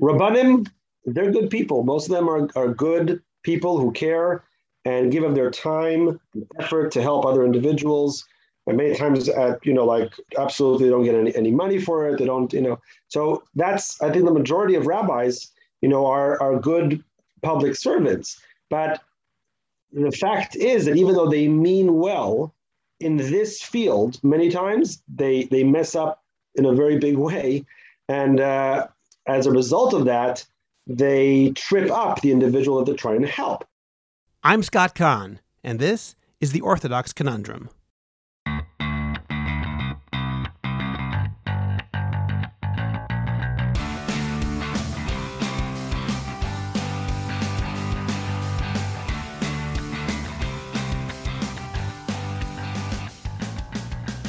Rabbanim, they're good people. Most of them are, are good people who care and give of their time and effort to help other individuals. And many times, at you know, like absolutely don't get any, any money for it. They don't, you know. So that's I think the majority of rabbis, you know, are are good public servants. But the fact is that even though they mean well in this field, many times they they mess up in a very big way, and uh, as a result of that, they trip up the individual that they're trying to help. I'm Scott Kahn, and this is the Orthodox Conundrum.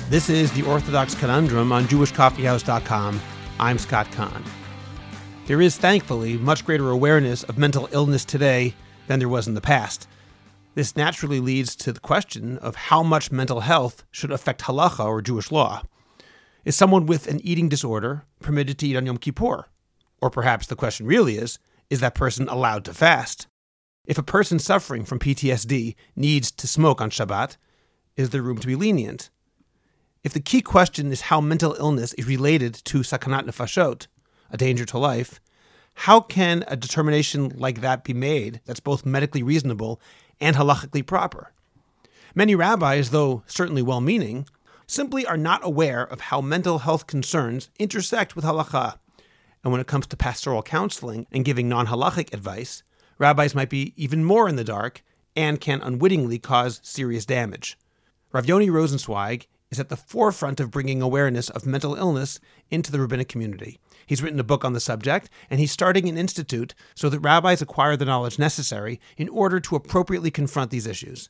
This is the Orthodox Conundrum on JewishCoffeehouse.com. I'm Scott Kahn. There is, thankfully, much greater awareness of mental illness today than there was in the past. This naturally leads to the question of how much mental health should affect halacha or Jewish law. Is someone with an eating disorder permitted to eat on Yom Kippur? Or perhaps the question really is is that person allowed to fast? If a person suffering from PTSD needs to smoke on Shabbat, is there room to be lenient? If the key question is how mental illness is related to sakanat nefashot, a danger to life, how can a determination like that be made that's both medically reasonable and halachically proper? Many rabbis, though certainly well meaning, simply are not aware of how mental health concerns intersect with halacha. And when it comes to pastoral counseling and giving non halachic advice, rabbis might be even more in the dark and can unwittingly cause serious damage. Rav Yoni Rosensweig is at the forefront of bringing awareness of mental illness into the rabbinic community. He's written a book on the subject, and he's starting an institute so that rabbis acquire the knowledge necessary in order to appropriately confront these issues.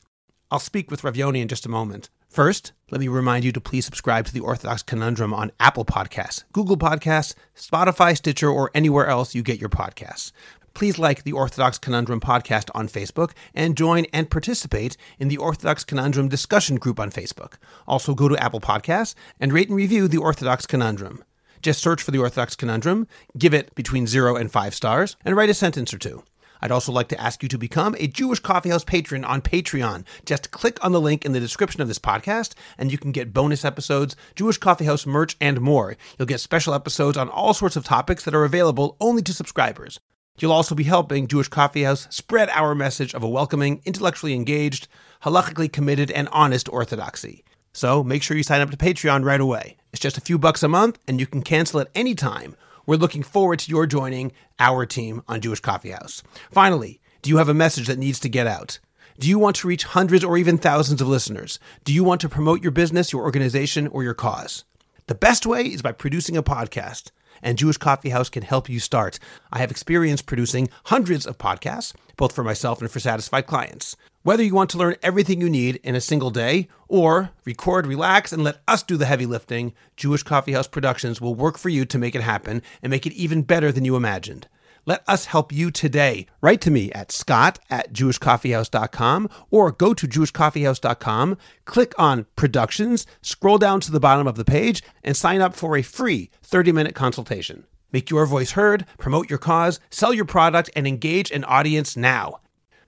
I'll speak with Rav Yoni in just a moment. First, let me remind you to please subscribe to the Orthodox Conundrum on Apple Podcasts, Google Podcasts, Spotify, Stitcher, or anywhere else you get your podcasts. Please like the Orthodox Conundrum podcast on Facebook and join and participate in the Orthodox Conundrum discussion group on Facebook. Also, go to Apple Podcasts and rate and review the Orthodox Conundrum. Just search for the Orthodox Conundrum, give it between zero and five stars, and write a sentence or two. I'd also like to ask you to become a Jewish Coffeehouse patron on Patreon. Just click on the link in the description of this podcast, and you can get bonus episodes, Jewish Coffeehouse merch, and more. You'll get special episodes on all sorts of topics that are available only to subscribers. You'll also be helping Jewish Coffeehouse spread our message of a welcoming, intellectually engaged, halachically committed, and honest orthodoxy. So make sure you sign up to Patreon right away. It's just a few bucks a month, and you can cancel at any time. We're looking forward to your joining our team on Jewish Coffeehouse. Finally, do you have a message that needs to get out? Do you want to reach hundreds or even thousands of listeners? Do you want to promote your business, your organization, or your cause? The best way is by producing a podcast and Jewish Coffee House can help you start. I have experience producing hundreds of podcasts, both for myself and for satisfied clients. Whether you want to learn everything you need in a single day or record, relax, and let us do the heavy lifting, Jewish Coffee House Productions will work for you to make it happen and make it even better than you imagined. Let us help you today. Write to me at scott at jewishcoffeehouse.com or go to jewishcoffeehouse.com, click on productions, scroll down to the bottom of the page, and sign up for a free 30 minute consultation. Make your voice heard, promote your cause, sell your product, and engage an audience now.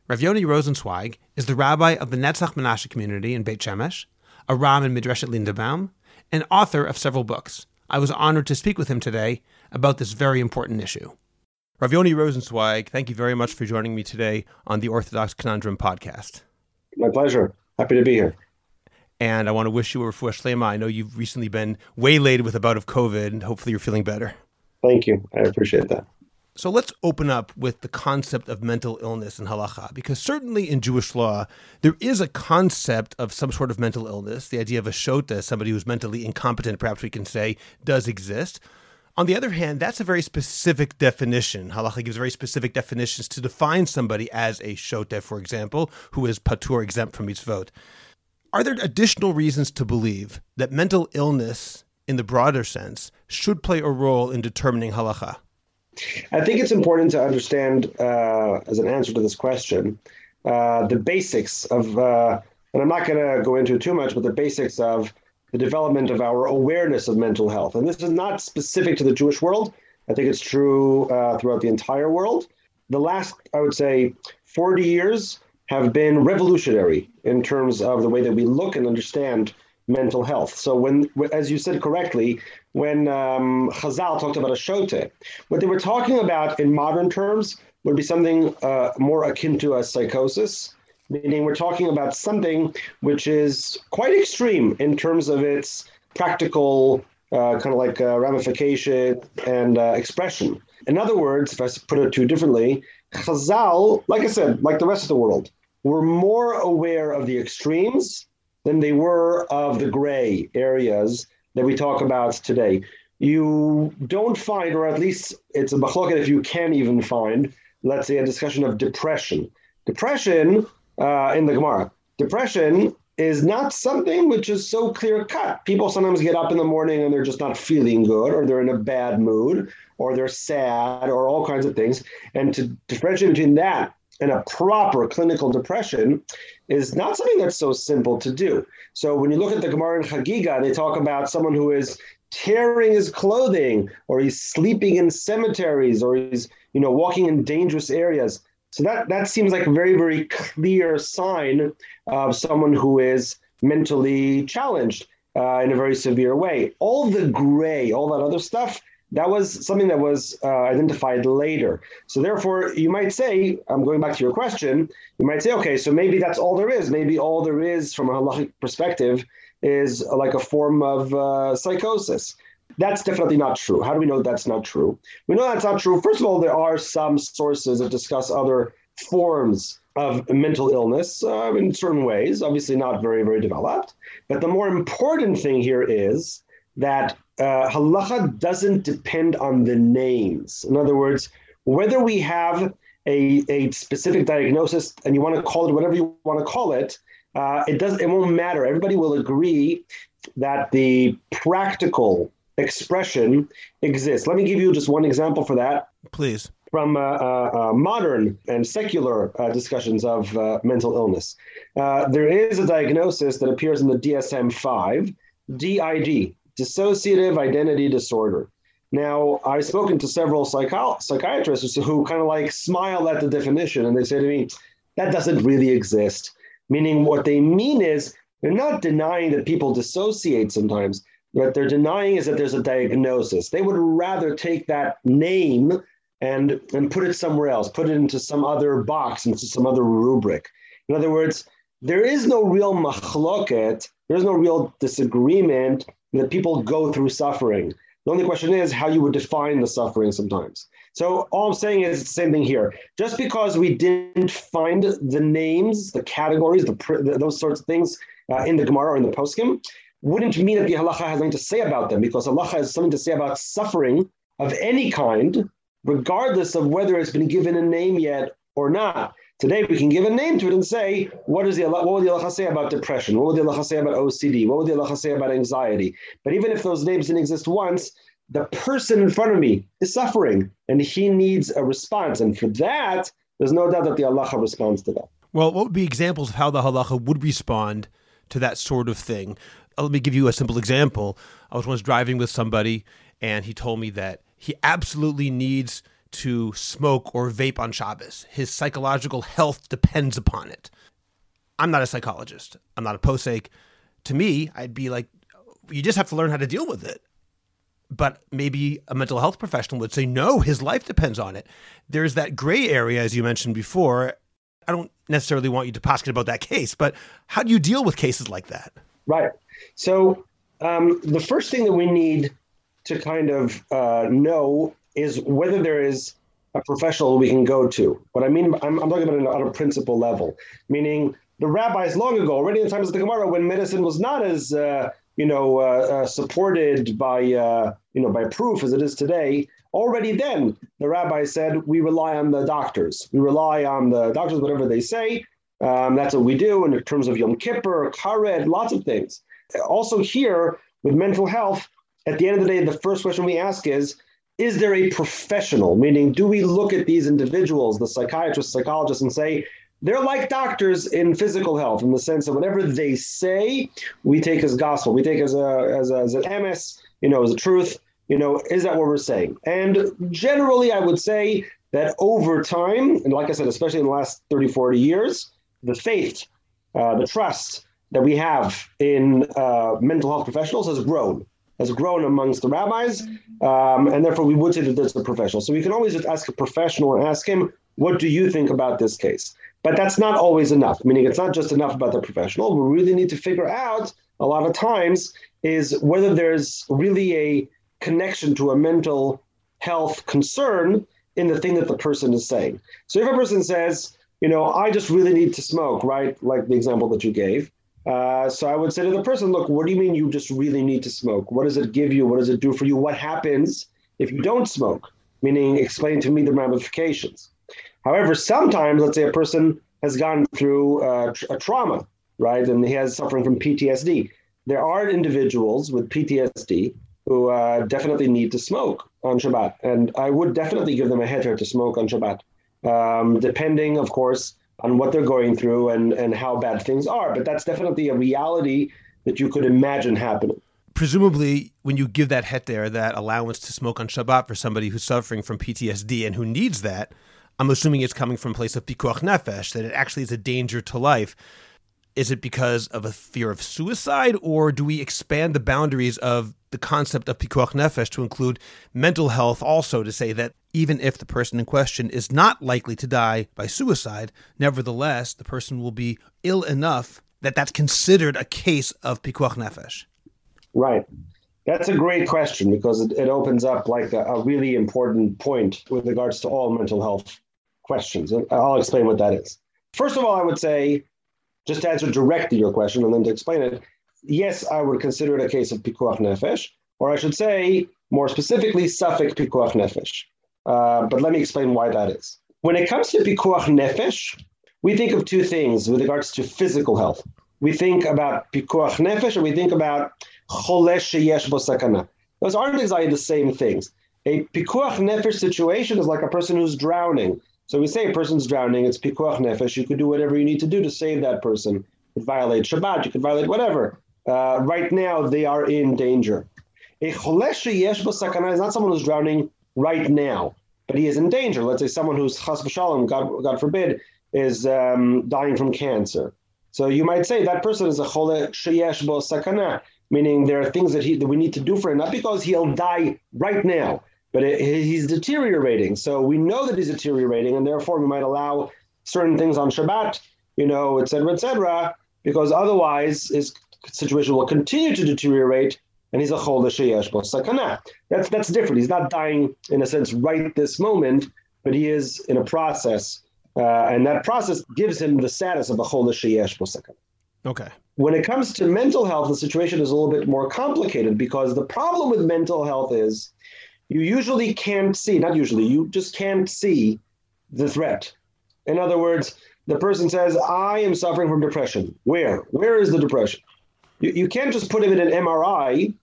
Rav Yoni Rosensweig is the rabbi of the Netzach Menashe community in Beit Shemesh, a ram in Midreshet Lindenbaum, and author of several books. I was honored to speak with him today about this very important issue. Rav Yoni Rosensweig, thank you very much for joining me today on the Orthodox Conundrum podcast. My pleasure. Happy to be here. And I want to wish you a refuah shlema. I know you've recently been waylaid with a bout of COVID, and hopefully you're feeling better. Thank you. I appreciate that. So let's open up with the concept of mental illness in halacha, because certainly in Jewish law, there is a concept of some sort of mental illness. The idea of a shota, somebody who's mentally incompetent, perhaps we can say, does exist. On the other hand, that's a very specific definition. Halacha gives very specific definitions to define somebody as a shoteh, for example, who is patur exempt from mitzvot. Are there additional reasons to believe that mental illness, in the broader sense, should play a role in determining halacha? I think it's important to understand, uh, as an answer to this question, uh, the basics of, uh, and I'm not going to go into too much, but the basics of the development of our awareness of mental health. And this is not specific to the Jewish world. I think it's true uh, throughout the entire world. The last, I would say, 40 years have been revolutionary in terms of the way that we look and understand mental health. So when, as you said correctly, when um, Chazal talked about a shote, what they were talking about in modern terms would be something uh, more akin to a psychosis, meaning we're talking about something which is quite extreme in terms of its practical uh, kind of like uh, ramification and uh, expression. In other words, if I put it too differently, Chazal, like I said, like the rest of the world, were more aware of the extremes than they were of the gray areas that we talk about today. You don't find, or at least it's a machloket if you can even find, let's say, a discussion of depression. Depression uh, in the Gemara. Depression is not something which is so clear cut. People sometimes get up in the morning and they're just not feeling good, or they're in a bad mood, or they're sad, or all kinds of things. And to differentiate between that and a proper clinical depression is not something that's so simple to do. So when you look at the Gemara in Chagiga, they talk about someone who is tearing his clothing, or he's sleeping in cemeteries, or he's you know walking in dangerous areas. So that that seems like a very very clear sign of someone who is mentally challenged uh, in a very severe way. All the gray, all that other stuff, that was something that was uh, identified later. So therefore, you might say, I'm going back to your question, you might say, okay, so maybe that's all there is. Maybe all there is from a halachic perspective is like a form of uh, psychosis. That's definitely not true. How do we know that's not true? We know that's not true. First of all, there are some sources that discuss other forms of mental illness uh, in certain ways, obviously not very, very developed. But the more important thing here is that uh, halacha doesn't depend on the names. In other words, whether we have a, a specific diagnosis and you want to call it whatever you want to call it, uh, it does it won't matter. Everybody will agree that the practical expression exists. Let me give you just one example for that. Please. From uh, uh, uh modern and secular uh, discussions of uh, mental illness, there is a diagnosis that appears in the DSM 5, DID, dissociative identity disorder. Now, I've spoken to several psycho- psychiatrists who kind of like smile at the definition and they say to me, that doesn't really exist. Meaning, what they mean is they're not denying that people dissociate sometimes. What they're denying is that there's a diagnosis. They would rather take that name and, and put it somewhere else, put it into some other box, into some other rubric. In other words, there is no real machloket, there's no real disagreement that people go through suffering. The only question is how you would define the suffering sometimes. So all I'm saying is the same thing here. Just because we didn't find the names, the categories, the, those sorts of things uh, in the Gemara or in the Poskim, wouldn't mean that the halacha has something to say about them, because halacha has something to say about suffering of any kind, regardless of whether it's been given a name yet or not. Today we can give a name to it and say, what is the what would the halacha say about depression? What would the halacha say about OCD? What would the halacha say about anxiety? But even if those names didn't exist once, the person in front of me is suffering and he needs a response. And for that, there's no doubt that the halacha responds to that. Well, what would be examples of how the halacha would respond to that sort of thing? Uh, let me give you a simple example. I was once driving with somebody and he told me that he absolutely needs to smoke or vape on Shabbos. His psychological health depends upon it. I'm not a psychologist. I'm not a posek. To me, I'd be like, you just have to learn how to deal with it. But maybe a mental health professional would say, no, his life depends on it. There's that gray area, as you mentioned before. I don't necessarily want you to posket about that case, but how do you deal with cases like that? Right. So um, the first thing that we need to kind of uh, know is whether there is a professional we can go to. What I mean, I'm, I'm talking about it on a principle level, meaning the rabbis long ago, already in the times of the Gemara, when medicine was not as uh, you know uh, uh, supported by uh, you know by proof as it is today, already then the rabbis said we rely on the doctors. We rely on the doctors, whatever they say. Um, that's what we do in terms of Yom Kippur, Kared, lots of things. Also here with mental health, at the end of the day, the first question we ask is is there a professional? Meaning, do we look at these individuals, the psychiatrists, psychologists, and say, they're like doctors in physical health in the sense that whatever they say, we take as gospel, we take as a as, a, as an emes, you know, as a truth. You know, is that what we're saying? And generally, I would say that over time, and like I said, especially in the last 30, 40 years, the faith, uh, the trust that we have in uh, mental health professionals has grown, has grown amongst the rabbis, um, and therefore we would say that there's a professional. So we can always just ask a professional and ask him, what do you think about this case? But that's not always enough, meaning it's not just enough about the professional. We really need to figure out a lot of times is whether there's really a connection to a mental health concern in the thing that the person is saying. So if a person says, you know, I just really need to smoke, right? Like the example that you gave. Uh, so I would say to the person, look, what do you mean you just really need to smoke? What does it give you? What does it do for you? What happens if you don't smoke? Meaning, explain to me the ramifications. However, sometimes, let's say a person has gone through uh, a trauma, right, and he has suffering from PTSD. There are individuals with PTSD who uh, definitely need to smoke on Shabbat, and I would definitely give them a heter to smoke on Shabbat, um, depending, of course, on what they're going through and and how bad things are. But that's definitely a reality that you could imagine happening presumably when you give that heter, that allowance to smoke on Shabbat for somebody who's suffering from PTSD and who needs that, I'm assuming it's coming from a place of pikuach nefesh, that it actually is a danger to life. Is it because of a fear of suicide, or do we expand the boundaries of the concept of pikuach nefesh to include mental health also to say that even if the person in question is not likely to die by suicide, nevertheless, the person will be ill enough that that's considered a case of pikuach nefesh? Right. That's a great question because it, it opens up like a, a, really important point with regards to all mental health questions. And I'll explain what that is. First of all, I would say, just to answer directly your question and then to explain it, yes, I would consider it a case of pikuach nefesh, or I should say more specifically, safek pikuach nefesh. Uh, but let me explain why that is. When it comes to pikuach nefesh, we think of two things with regards to physical health. We think about pikuach nefesh, and we think about cholesh sheyesh sakana. Those aren't exactly the same things. A pikuach nefesh situation is like a person who's drowning. So we say a person's drowning, it's pikuach nefesh. You could do whatever you need to do to save that person. You could violate Shabbat, you could violate whatever. Uh, right now, they are in danger. A cholesh yesh sakana is not someone who's drowning right now, but he is in danger. Let's say someone who's chas v'shalom, God, God forbid, is um, dying from cancer. So you might say that person is a chole sheyesh bo sakana, meaning there are things that he that we need to do for him, not because he'll die right now, but it, he's deteriorating. So we know that he's deteriorating, and therefore we might allow certain things on Shabbat, you know, et cetera, et cetera, because otherwise his situation will continue to deteriorate, and he's a chol sheyesh sakana. That's that's different. He's not dying in a sense right this moment, but he is in a process, uh, and that process gives him the status of a chol sheyesh sakana. Okay. When it comes to mental health, the situation is a little bit more complicated because the problem with mental health is you usually can't see, not usually, you just can't see the threat. In other words, the person says, I am suffering from depression. Where? Where is the depression? You, you can't just put him in an MRI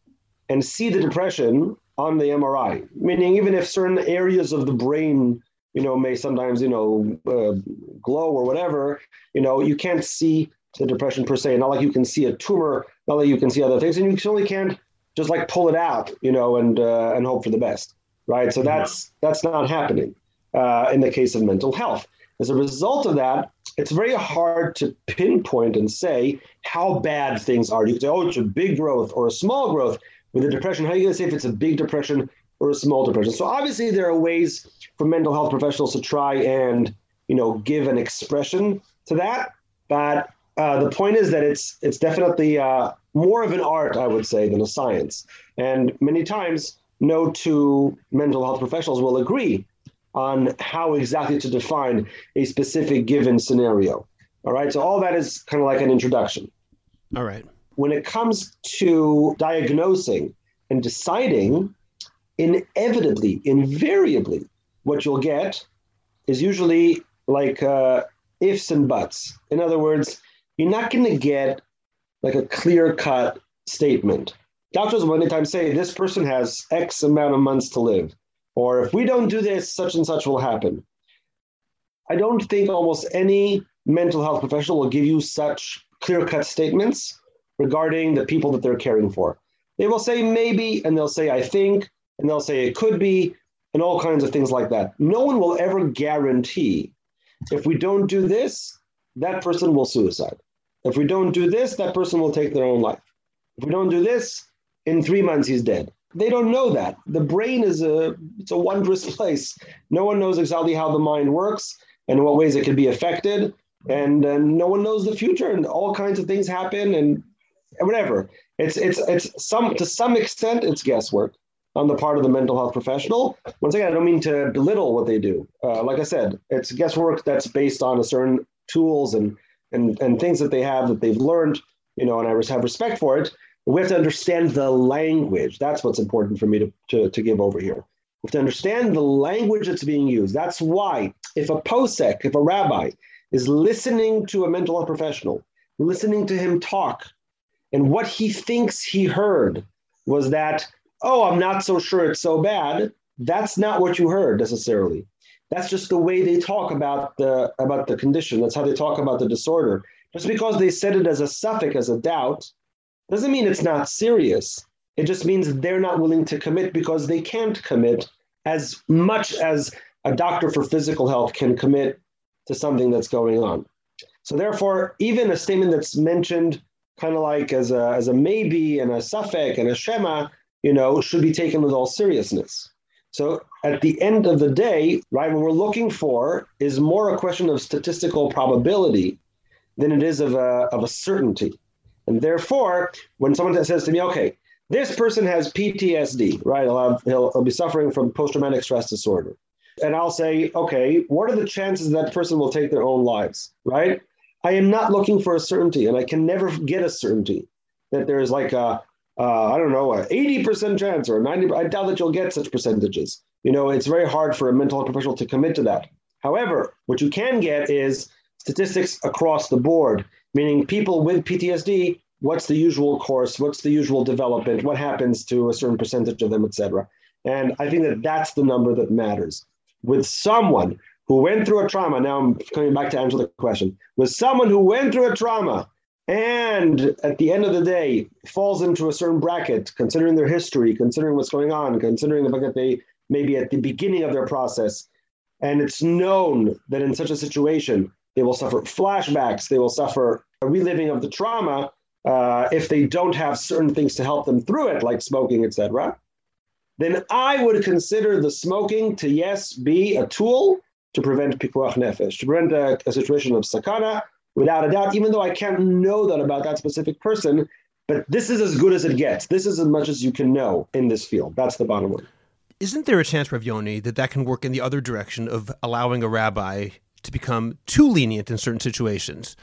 and see the depression on the MRI, meaning even if certain areas of the brain, you know, may sometimes, you know, uh, glow or whatever, you know, you can't see the depression per se. Not like you can see a tumor, not like you can see other things, and you certainly can't just like pull it out, you know, and uh, and hope for the best, right? So that's that's not happening uh, in the case of mental health. As a result of that, it's very hard to pinpoint and say how bad things are. You could say, oh, it's a big growth or a small growth. With a depression, how are you going to say if it's a big depression or a small depression? So obviously, there are ways for mental health professionals to try and you know give an expression to that. But uh, the point is that it's it's definitely uh, more of an art, I would say, than a science. And many times, no two mental health professionals will agree on how exactly to define a specific given scenario. All right. So all that is kind of like an introduction. All right. When it comes to diagnosing and deciding, inevitably, invariably, what you'll get is usually like uh, ifs and buts. In other words, you're not going to get like a clear cut statement. Doctors will many times say this person has X amount of months to live, or if we don't do this, such and such will happen. I don't think almost any mental health professional will give you such clear cut statements regarding the people that they're caring for. They will say maybe, and they'll say I think, and they'll say it could be, and all kinds of things like that. No one will ever guarantee if we don't do this, that person will suicide. If we don't do this, that person will take their own life. If we don't do this, in three months he's dead. They don't know that. The brain is a it's a wondrous place. No one knows exactly how the mind works and what ways it can be affected. And, and no one knows the future, and all kinds of things happen, and whatever. It's it's it's some to some extent it's guesswork on the part of the mental health professional. Once again, I don't mean to belittle what they do. Uh, like I said, it's guesswork that's based on a certain tools and and and things that they have that they've learned. You know, and I have respect for it. We have to understand the language. That's what's important for me to, to, to give over here. We have to understand the language that's being used. That's why if a posek, if a rabbi is listening to a mental health professional, listening to him talk, and what he thinks he heard was that, oh, I'm not so sure it's so bad. That's not what you heard necessarily. That's just the way they talk about the about the condition. That's how they talk about the disorder. Just because they said it as a safek, as a doubt, doesn't mean it's not serious. It just means they're not willing to commit because they can't commit as much as a doctor for physical health can commit to something that's going on. So therefore, even a statement that's mentioned kind of like as a, as a maybe and a safek and a shema, you know, should be taken with all seriousness. So at the end of the day, right, what we're looking for is more a question of statistical probability than it is of a, of a certainty. And therefore, when someone says to me, okay, this person has PTSD, right? He'll, have, he'll, he'll be suffering from post traumatic stress disorder. And I'll say, okay, what are the chances that person will take their own lives, right? I am not looking for a certainty, and I can never get a certainty that there is like a, I don't know, a 80% chance or a 90. I doubt that you'll get such percentages. You know, it's very hard for a mental health professional to commit to that. However, what you can get is statistics across the board, meaning people with PTSD, what's the usual course, what's the usual development, what happens to a certain percentage of them, et cetera. And I think that that's the number that matters. With someone who went through a trauma, now I'm coming back to answer the question, with someone who went through a trauma and at the end of the day falls into a certain bracket, considering their history, considering what's going on, considering the fact that they maybe at the beginning of their process, and it's known that in such a situation, they will suffer flashbacks, they will suffer a reliving of the trauma uh, if they don't have certain things to help them through it, like smoking, etc. Then I would consider the smoking to yes be a tool to prevent pikuach nefesh, to prevent a, a situation of sakana, without a doubt. Even though I can't know that about that specific person, but this is as good as it gets. This is as much as you can know in this field. That's the bottom line. Isn't there a chance, Rav Yoni, that that can work in the other direction of allowing a rabbi to become too lenient in certain situations?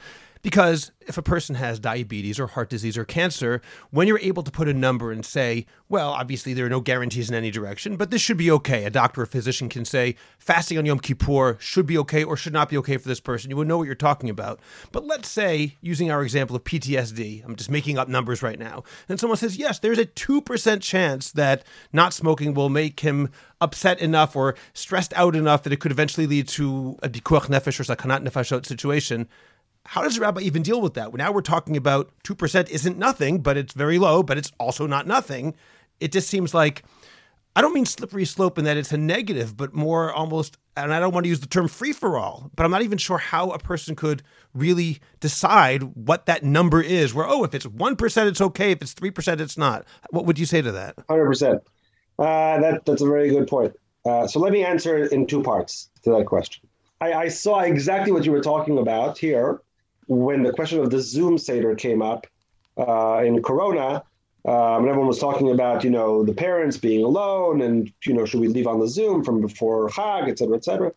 Because if a person has diabetes or heart disease or cancer, when you're able to put a number and say, well, obviously there are no guarantees in any direction, but this should be okay. A doctor or physician can say fasting on Yom Kippur should be okay or should not be okay for this person. You would know what you're talking about. But let's say, using our example of PTSD, I'm just making up numbers right now, and someone says, yes, there's a 2% chance that not smoking will make him upset enough or stressed out enough that it could eventually lead to a pikuach nefesh or sakanat nefashot situation how does the rabbi even deal with that? Now we're talking about 2% isn't nothing, but it's very low, but it's also not nothing. It just seems like, I don't mean slippery slope in that it's a negative, but more almost, and I don't want to use the term free for all, but I'm not even sure how a person could really decide what that number is. Where, oh, if it's 1%, it's okay. If it's 3%, it's not. What would you say to that? 100%. Uh, that, that's a very good point. Uh, so let me answer in two parts to that question. I, I saw exactly what you were talking about here when the question of the Zoom Seder came up uh, in Corona, um, and everyone was talking about, you know, the parents being alone and, you know, should we leave on the Zoom from before Chag, et cetera, et cetera.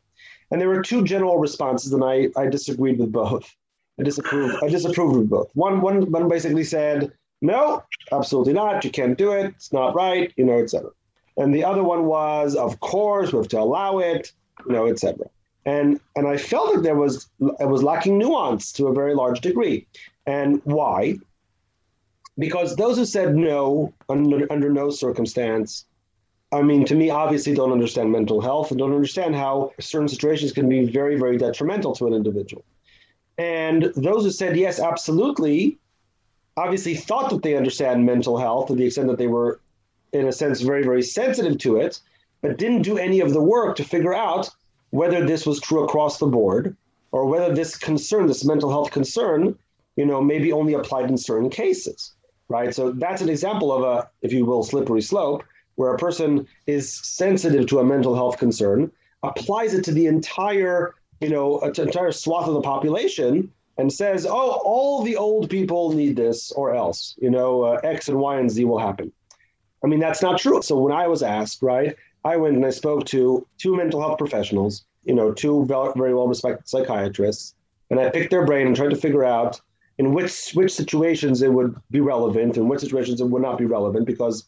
And there were two general responses, and I, I disagreed with both. I disapproved. I disapproved with both. One, one, one basically said, no, absolutely not. You can't do it. It's not right, you know, et cetera. And the other one was, of course, we have to allow it, you know, et cetera and and I felt that there was it was lacking nuance to a very large degree. And why? Because those who said no under, under no circumstance, I mean, to me, obviously don't understand mental health and don't understand how certain situations can be very, very detrimental to an individual. And those who said yes, absolutely, obviously thought that they understand mental health to the extent that they were in a sense, very, very sensitive to it, but didn't do any of the work to figure out whether this was true across the board or whether this concern, this mental health concern, you know, maybe only applied in certain cases, right? So that's an example of a, if you will, slippery slope where a person is sensitive to a mental health concern, applies it to the entire, you know, entire swath of the population, and says, "Oh, all the old people need this, or else, you know, uh, X and Y and Z will happen." I mean, that's not true. So when I was asked, right, I went and I spoke to two mental health professionals, you know, two very well respected psychiatrists, and I picked their brain and tried to figure out in which which situations it would be relevant and which situations it would not be relevant because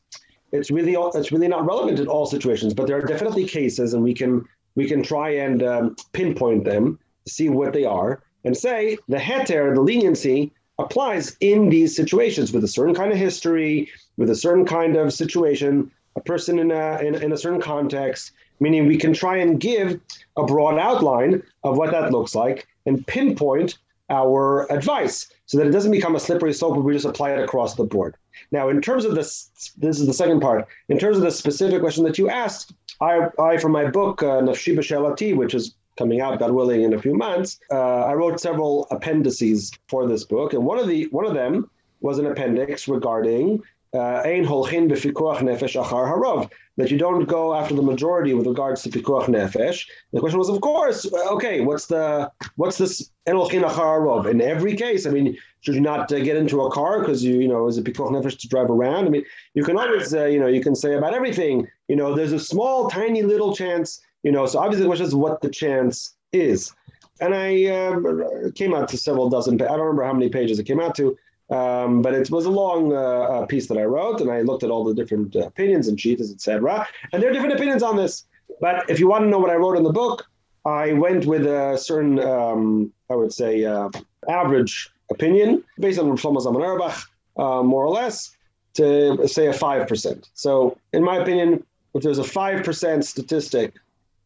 it's really it's really not relevant in all situations, but there are definitely cases, and we can we can try and um, pinpoint them, see what they are, and say the heter, the leniency, applies in these situations with a certain kind of history, with a certain kind of situation, a person in a in, in a certain context. Meaning, we can try and give a broad outline of what that looks like and pinpoint our advice so that it doesn't become a slippery slope we just apply it across the board. Now, in terms of this, this is the second part. In terms of the specific question that you asked, I, I from my book, uh, Nafshi which is coming out, God willing, in a few months, uh, I wrote several appendices for this book, and one of the one of them was an appendix regarding Holchin b'fikuach nefesh achar harav. That you don't go after the majority with regards to pikuach nefesh. The question was, of course, okay. What's the what's this ein holchin achar harav? In every case, I mean, should you not uh, get into a car because you you know is it pikuach nefesh to drive around? I mean, you can always uh, you know you can say about everything. You know, there's a small, tiny little chance. You know, so obviously the question is what the chance is. And I uh, came out to several dozen. I don't remember how many pages it came out to. Um, but it was a long uh, uh, piece that I wrote, and I looked at all the different uh, opinions and shitas, etc. And there are different opinions on this. But if you want to know what I wrote in the book, I went with a certain, um, I would say, uh, average opinion based on Shlomo Zalman Auerbach, uh, more or less, to say a five percent. So, in my opinion, if there's a five percent statistic,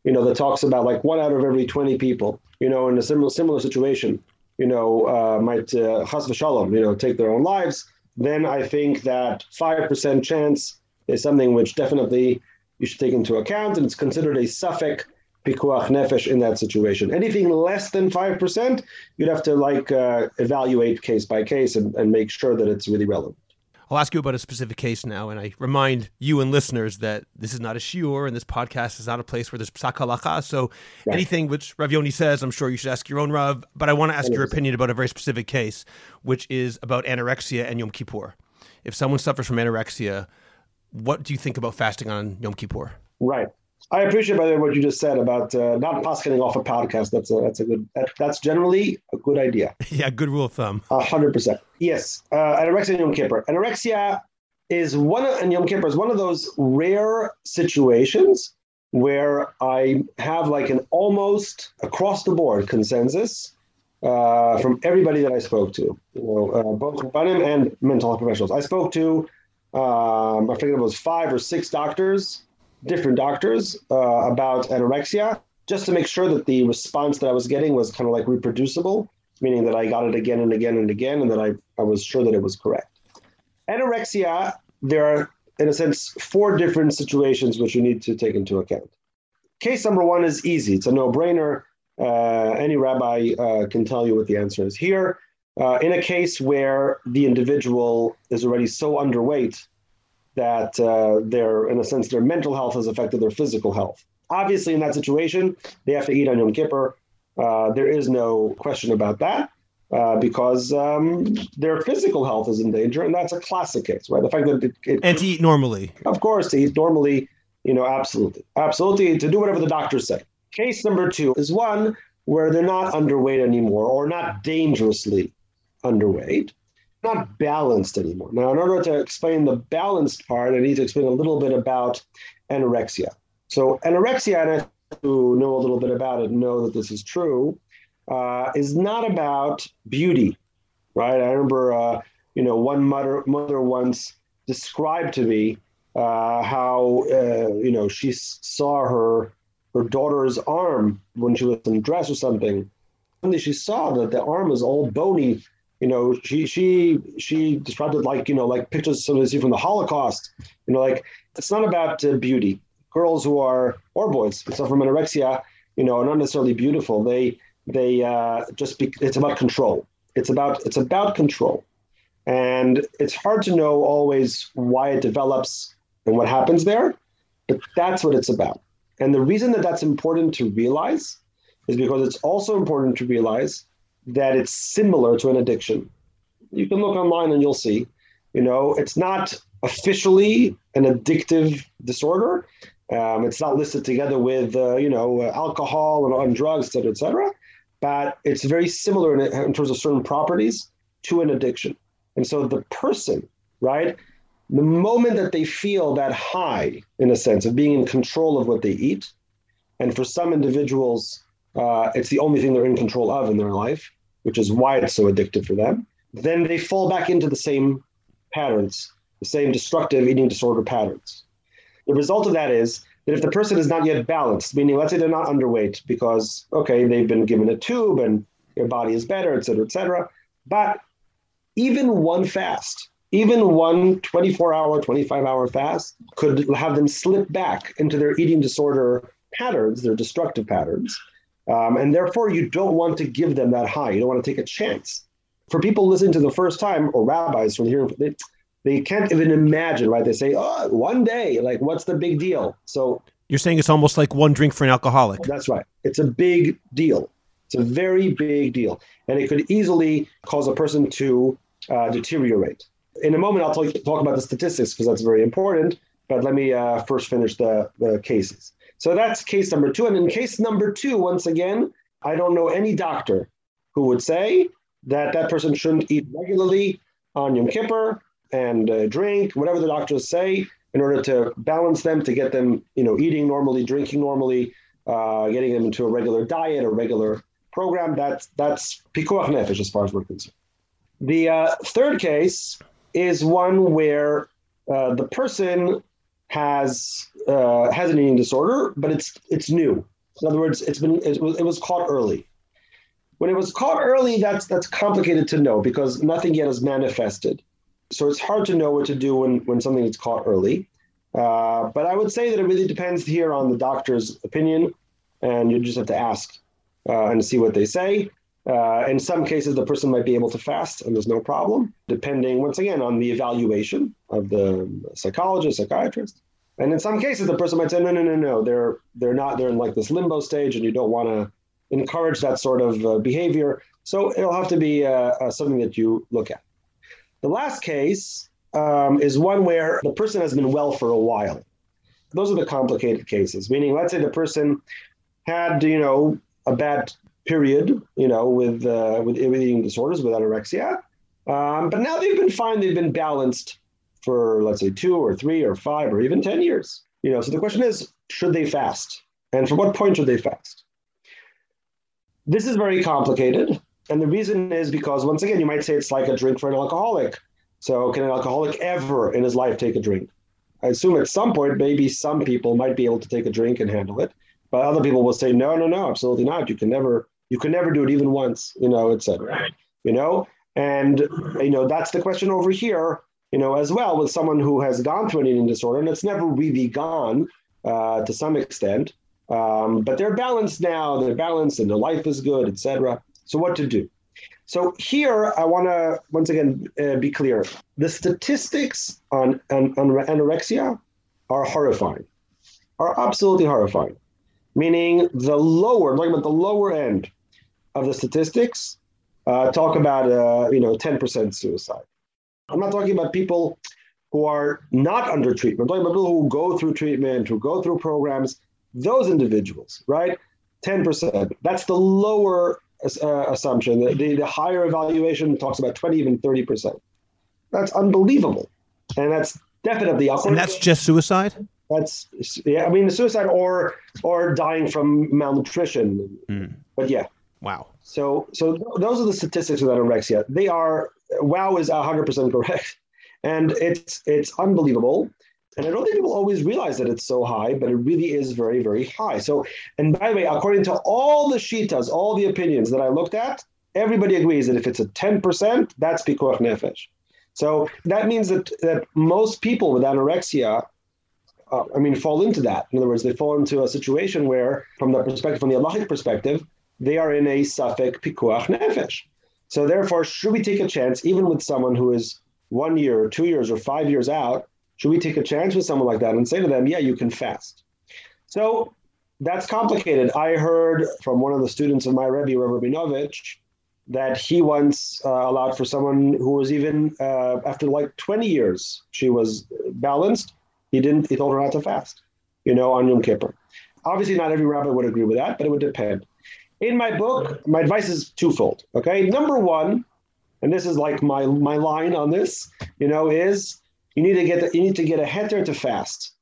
you know, that talks about like one out of every twenty people, you know, in a similar similar situation you know, uh, might uh, v'shalom, you know, take their own lives, then I think that five percent chance is something which definitely you should take into account, and it's considered a safek pikuach nefesh in that situation. Anything less than five percent, you'd have to like uh, evaluate case by case and, and make sure that it's really relevant. I'll ask you about a specific case now, and I remind you and listeners that this is not a shiur, and this podcast is not a place where there's psak halacha. So right. anything which Rav Yoni says, I'm sure you should ask your own Rav. But I want to ask your opinion about a very specific case, which is about anorexia and Yom Kippur. If someone suffers from anorexia, what do you think about fasting on Yom Kippur? Right. I appreciate, by the way, what you just said about uh, not passing off a podcast. That's a that's a good. That, that's generally a good idea. yeah, good rule of thumb. A hundred percent. Yes, uh, anorexia and Yom Kippur. Anorexia is one of, and Yom Kippur is one of those rare situations where I have like an almost across the board consensus uh, from everybody that I spoke to. You know, uh, both Rabbanim and mental health professionals. I spoke to, um, I forget it was five or six doctors different doctors uh, about anorexia just to make sure that the response that I was getting was kind of like reproducible, meaning that I got it again and again and again, and that I, I was sure that it was correct. Anorexia, there are, in a sense, four different situations which you need to take into account. Case number one is easy, it's a no brainer. Uh, any rabbi uh, can tell you what the answer is here. Uh, in a case where the individual is already so underweight that uh, their, in a sense, their mental health has affected their physical health. Obviously, in that situation, they have to eat on Yom Kippur. Uh, there is no question about that. Uh, because um, their physical health is in danger, and that's a classic case, right? The fact that it, it, and to eat normally, of course, to eat normally, you know, absolutely, absolutely, to do whatever the doctors say. Case number two is one where they're not underweight anymore, or not dangerously underweight, not balanced anymore. Now, in order to explain the balanced part, I need to explain a little bit about anorexia. So, anorexia, and I who know a little bit about it know that this is true, uh, is not about beauty, right? I remember, uh, you know, one mother, mother once described to me uh, how, uh, you know, she saw her her daughter's arm when she was in dress or something. Suddenly she saw that the arm was all bony You know, she she she described it like you know like pictures some see from the Holocaust. You know, like it's not about uh, beauty. Girls who are or boys who suffer from anorexia, you know, are not necessarily beautiful. They they uh, just be, it's about control. It's about it's about control, and it's hard to know always why it develops and what happens there, but that's what it's about. And the reason that that's important to realize is because it's also important to realize that it's similar to an addiction. You can look online and you'll see, you know, it's not officially an addictive disorder. Um, it's not listed together with, uh, you know, alcohol and, and, drugs, et cetera, et cetera. But it's very similar in, in terms of certain properties to an addiction. And so the person, right, the moment that they feel that high, in a sense, of being in control of what they eat, and for some individuals, uh, it's the only thing they're in control of in their life, which is why it's so addictive for them, then they fall back into the same patterns, the same destructive eating disorder patterns. The result of that is that if the person is not yet balanced, meaning let's say they're not underweight because, okay, they've been given a tube and their body is better, et cetera, et cetera, but even one fast, even one 24 hour, 25 hour fast could have them slip back into their eating disorder patterns, their destructive patterns. Um, and therefore, you don't want to give them that high. You don't want to take a chance. For people listening to the first time, or rabbis from hearing, they, they can't even imagine, right? They say, oh, one day, like, what's the big deal? So you're saying it's almost like one drink for an alcoholic. That's right. It's a big deal. It's a very big deal. And it could easily cause a person to uh, deteriorate. In a moment, I'll talk, talk about the statistics because that's very important. But let me uh, first finish the, the cases. So that's case number two. And in case number two, once again, I don't know any doctor who would say that that person shouldn't eat regularly on Yom Kippur and uh, drink, whatever the doctors say, in order to balance them, to get them, you know, eating normally, drinking normally, uh, getting them into a regular diet, a regular program. That's that's pikuach nefesh as far as we're concerned. The uh, third case is one where uh, the person has uh, has an eating disorder, but it's it's new. In other words, it's been it was, it was caught early. When it was caught early, that's that's complicated to know because nothing yet is manifested. So it's hard to know what to do when when something is caught early. Uh, but I would say that it really depends here on the doctor's opinion, and you just have to ask uh, and see what they say. Uh, in some cases, the person might be able to fast, and there's no problem, depending once again on the evaluation of the psychologist, psychiatrist. And in some cases, the person might say, no, no, no, no, they're they're not. They're in like this limbo stage, and you don't want to encourage that sort of uh, behavior. So it'll have to be uh, uh, something that you look at. The last case um, is one where the person has been well for a while. Those are the complicated cases. Meaning, let's say the person had, you know, a bad period, you know, with uh, with eating disorders, with anorexia. Um, but now they've been fine. They've been balanced for let's say two or three or five or even ten years. You know, so the question is, should they fast, and from what point should they fast? This is very complicated, and the reason is because once again, you might say it's like a drink for an alcoholic. So, can an alcoholic ever in his life take a drink? I assume at some point, maybe some people might be able to take a drink and handle it, but other people will say, no, no, no, absolutely not. You can never you can never do it even once, you know, etc. You know, and you know that's the question over here, you know, as well with someone who has gone through an eating disorder and it's never really gone uh, to some extent, um, but they're balanced now. They're balanced and their life is good, etc. So what to do? So here I want to once again uh, be clear. The statistics on, on, on anorexia are horrifying, are absolutely horrifying meaning the lower, I'm talking about the lower end of the statistics uh, talk about uh, you know 10% suicide. I'm not talking about people who are not under treatment. I'm talking about people who go through treatment, who go through programs. Those individuals, right? 10%. That's the lower uh, assumption. The, the, the higher evaluation talks about 20, even 30%. That's unbelievable. And that's definitely. And that's just suicide? That's yeah. I mean, suicide or or dying from malnutrition. Mm. But yeah. Wow. So so th- those are the statistics of anorexia. They are wow is hundred percent correct, and it's it's unbelievable. And I don't think people always realize that it's so high, but it really is very, very high. So, and by the way, according to all the shitas, all the opinions that I looked at, everybody agrees that if it's a 10%, that's pikuach nefesh. So that means that, that most people with anorexia, uh, I mean, fall into that. In other words, they fall into a situation where, from the perspective, from the halachic perspective, they are in a safek pikuach nefesh. So therefore, should we take a chance, even with someone who is one year or two years or five years out, should we take a chance with someone like that and say to them, yeah, you can fast? So that's complicated. I heard from one of the students of my Rebbe, Rabbi Rabinovich, that he once uh, allowed for someone who was even uh, after like 20 years, she was balanced. He didn't. He told her not to fast, you know, on Yom Kippur. Obviously, not every rabbi would agree with that, but it would depend. In my book, my advice is twofold. Okay, number one, and this is like my my line on this, you know, is you need to get the, you need to get a heter to fast,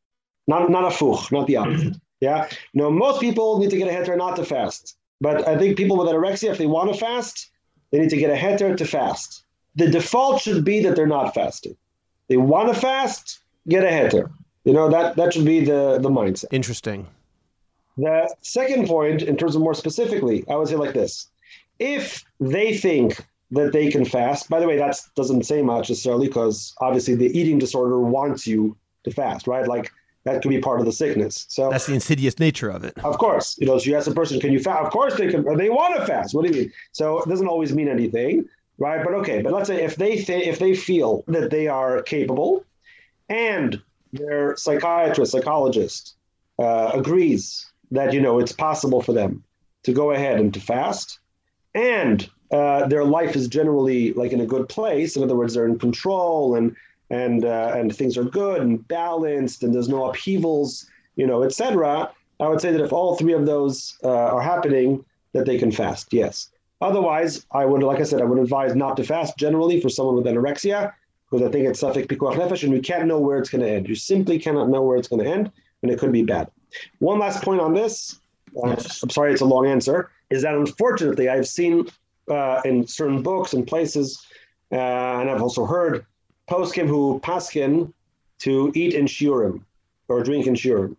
not not a fuch, not the opposite. Yeah, you know, most people need to get a heter not to fast, but I think people with anorexia, if they want to fast, they need to get a heter to fast. The default should be that they're not fasting. They want to fast, get a heter. You know that that should be the the mindset. Interesting. The second point, in terms of more specifically, I would say like this: if they think that they can fast, by the way, that doesn't say much necessarily because obviously the eating disorder wants you to fast, right? Like that could be part of the sickness. So that's the insidious nature of it. Of course, you know, so you ask a person, "Can you fast?" Of course they can. They want to fast. What do you mean? So it doesn't always mean anything, right? But okay, but let's say if they th- if they feel that they are capable, and their psychiatrist, psychologist uh, agrees that you know it's possible for them to go ahead and to fast, and uh, their life is generally like in a good place. In other words, they're in control and and uh, and things are good and balanced and there's no upheavals, you know, etc. I would say that if all three of those uh, are happening, that they can fast. Yes. Otherwise, I would, like I said, I would advise not to fast generally for someone with anorexia because I think it's safek pikuach nefesh, and you can't know where it's going to end. You simply cannot know where it's going to end, and it could be bad. One last point on this. Uh, I'm sorry, it's a long answer. Is that unfortunately I've seen uh, in certain books and places, uh, and I've also heard poskim who paskin to eat in shiurim or drink in shiurim.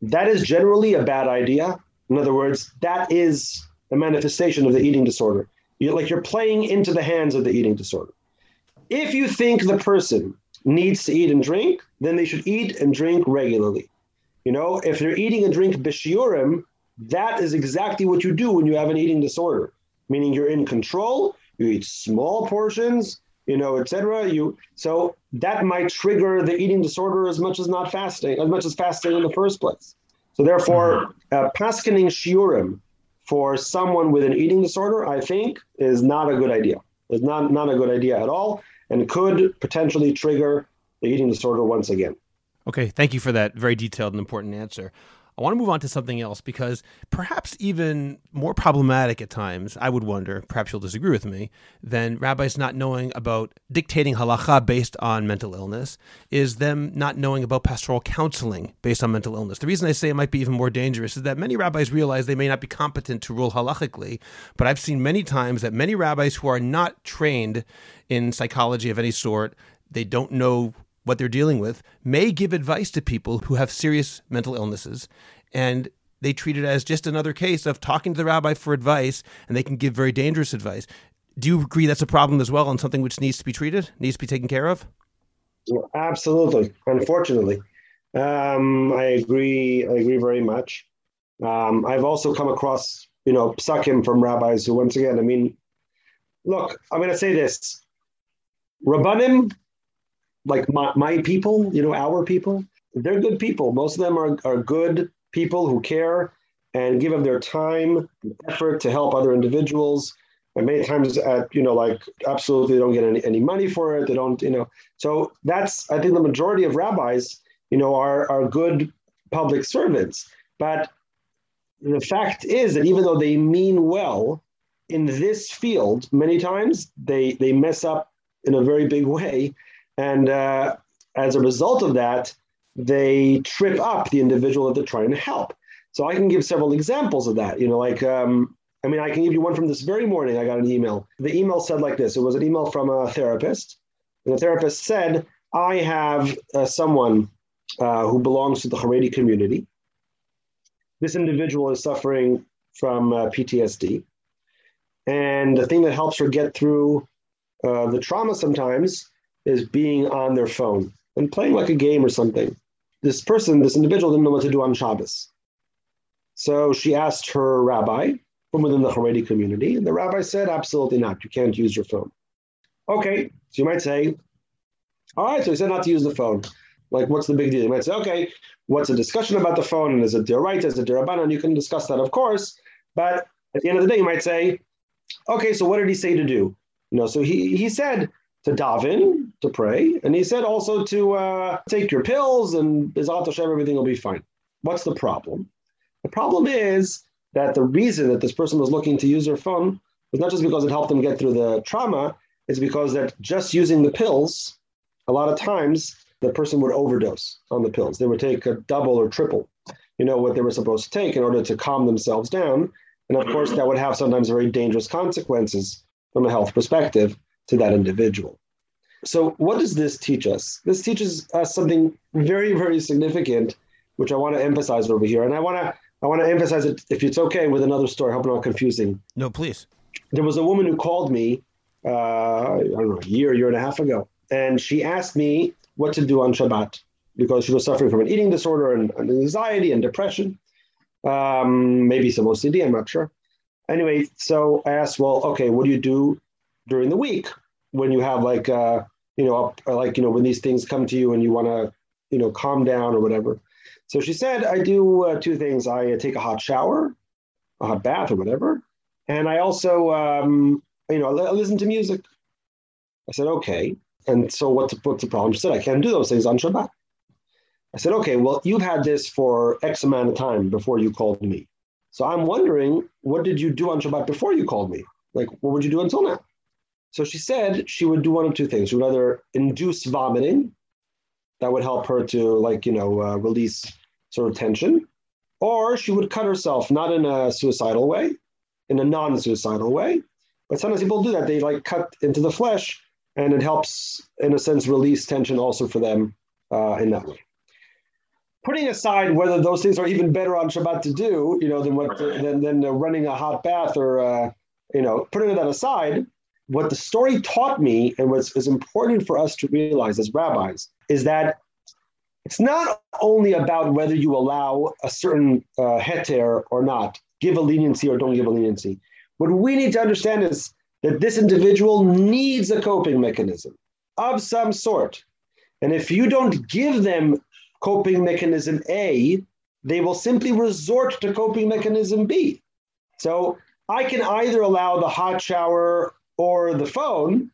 That is generally a bad idea. In other words, that is a manifestation of the eating disorder. You're like you're playing into the hands of the eating disorder. If you think the person needs to eat and drink, then they should eat and drink regularly. You know, if you're eating and drink bishiurim, that is exactly what you do when you have an eating disorder, meaning you're in control, you eat small portions, you know, etc. You so that might trigger the eating disorder as much as not fasting, as much as fasting in the first place. So therefore, mm-hmm. uh, paskening shiurim for someone with an eating disorder, I think, is not a good idea. It's not not a good idea at all, and could potentially trigger the eating disorder once again. Okay, thank you for that very detailed and important answer. I want to move on to something else because perhaps even more problematic at times, I would wonder, perhaps you'll disagree with me, than rabbis not knowing about dictating halacha based on mental illness is them not knowing about pastoral counseling based on mental illness. The reason I say it might be even more dangerous is that many rabbis realize they may not be competent to rule halachically, but I've seen many times that many rabbis who are not trained in psychology of any sort, they don't know what they're dealing with, may give advice to people who have serious mental illnesses. And they treat it as just another case of talking to the rabbi for advice, and they can give very dangerous advice. Do you agree that's a problem as well and something which needs to be treated, needs to be taken care of? Absolutely. Unfortunately, um, I agree. I agree very much. Um, I've also come across, you know, psakim from rabbis who, once again, I mean, look, I'm going to say this: rabbanim like my, my people, you know, our people, they're good people. Most of them are, are good people who care and give of their time, effort to help other individuals. And many times at, you know, like absolutely don't get any, any money for it. They don't, you know. So that's, I think the majority of rabbis, you know, are, are good public servants. But the fact is that even though they mean well in this field, many times they, they mess up in a very big way and uh, as a result of that, they trip up the individual that they're trying to help. So I can give several examples of that. You know, like, um, I mean, I can give you one from this very morning. I got an email. The email said like this it was an email from a therapist. And the therapist said, I have uh, someone uh, who belongs to the Haredi community. This individual is suffering from uh, PTSD. And the thing that helps her get through uh, the trauma sometimes is being on their phone and playing like a game or something. This person, this individual, didn't know what to do on Shabbos. So she asked her rabbi from within the Haredi community, and the rabbi said, absolutely not. You can't use your phone. Okay, so you might say, all right, so he said not to use the phone. Like, what's the big deal? You might say, okay, what's the discussion about the phone? And is it right? Is it And You can discuss that, of course. But at the end of the day, you might say, okay, so what did he say to do? You know, so he, he said to daven, to pray, and he said also to uh, take your pills and B'ezrat Hashem, everything will be fine. What's the problem? The problem is that the reason that this person was looking to use their phone was not just because it helped them get through the trauma, it's because that just using the pills, a lot of times the person would overdose on the pills. They would take a double or triple, you know, what they were supposed to take in order to calm themselves down. And of course, that would have sometimes very dangerous consequences from a health perspective to that individual. So, what does this teach us? This teaches us something very, very significant, which I want to emphasize over here. And I want to I want to emphasize it, if it's okay, with another story. I hope I'm not confusing. No, please. There was a woman who called me, uh, I don't know, a year, year and a half ago, and she asked me what to do on Shabbat because she was suffering from an eating disorder and, and anxiety and depression, um, maybe some OCD, I'm not sure. Anyway, so I asked, well, okay, what do you do during the week when you have like, uh, you know, like, you know, when these things come to you and you want to, you know, calm down or whatever. So she said, I do uh, two things. I uh, take a hot shower, a hot bath, or whatever, and I also, um, you know, I listen to music. I said, okay. And so what's, what's the problem? She said, I can't do those things on Shabbat. I said, okay, well, you've had this for X amount of time before you called me. So I'm wondering, what did you do on Shabbat before you called me? Like, what would you do until now? So she said she would do one of two things. She would either induce vomiting, that would help her to, like, you know, uh, release sort of tension, or she would cut herself, not in a suicidal way, in a non suicidal way. But sometimes people do that. They like cut into the flesh, and it helps, in a sense, release tension also for them uh, in that way. Putting aside whether those things are even better on Shabbat to do, you know, than what than, than uh, running a hot bath or, uh, you know, putting that aside, what the story taught me and what's is important for us to realize as rabbis is that it's not only about whether you allow a certain uh, heter or not, give a leniency or don't give a leniency. What we need to understand is that this individual needs a coping mechanism of some sort. And if you don't give them coping mechanism A, they will simply resort to coping mechanism B. So I can either allow the hot shower or the phone,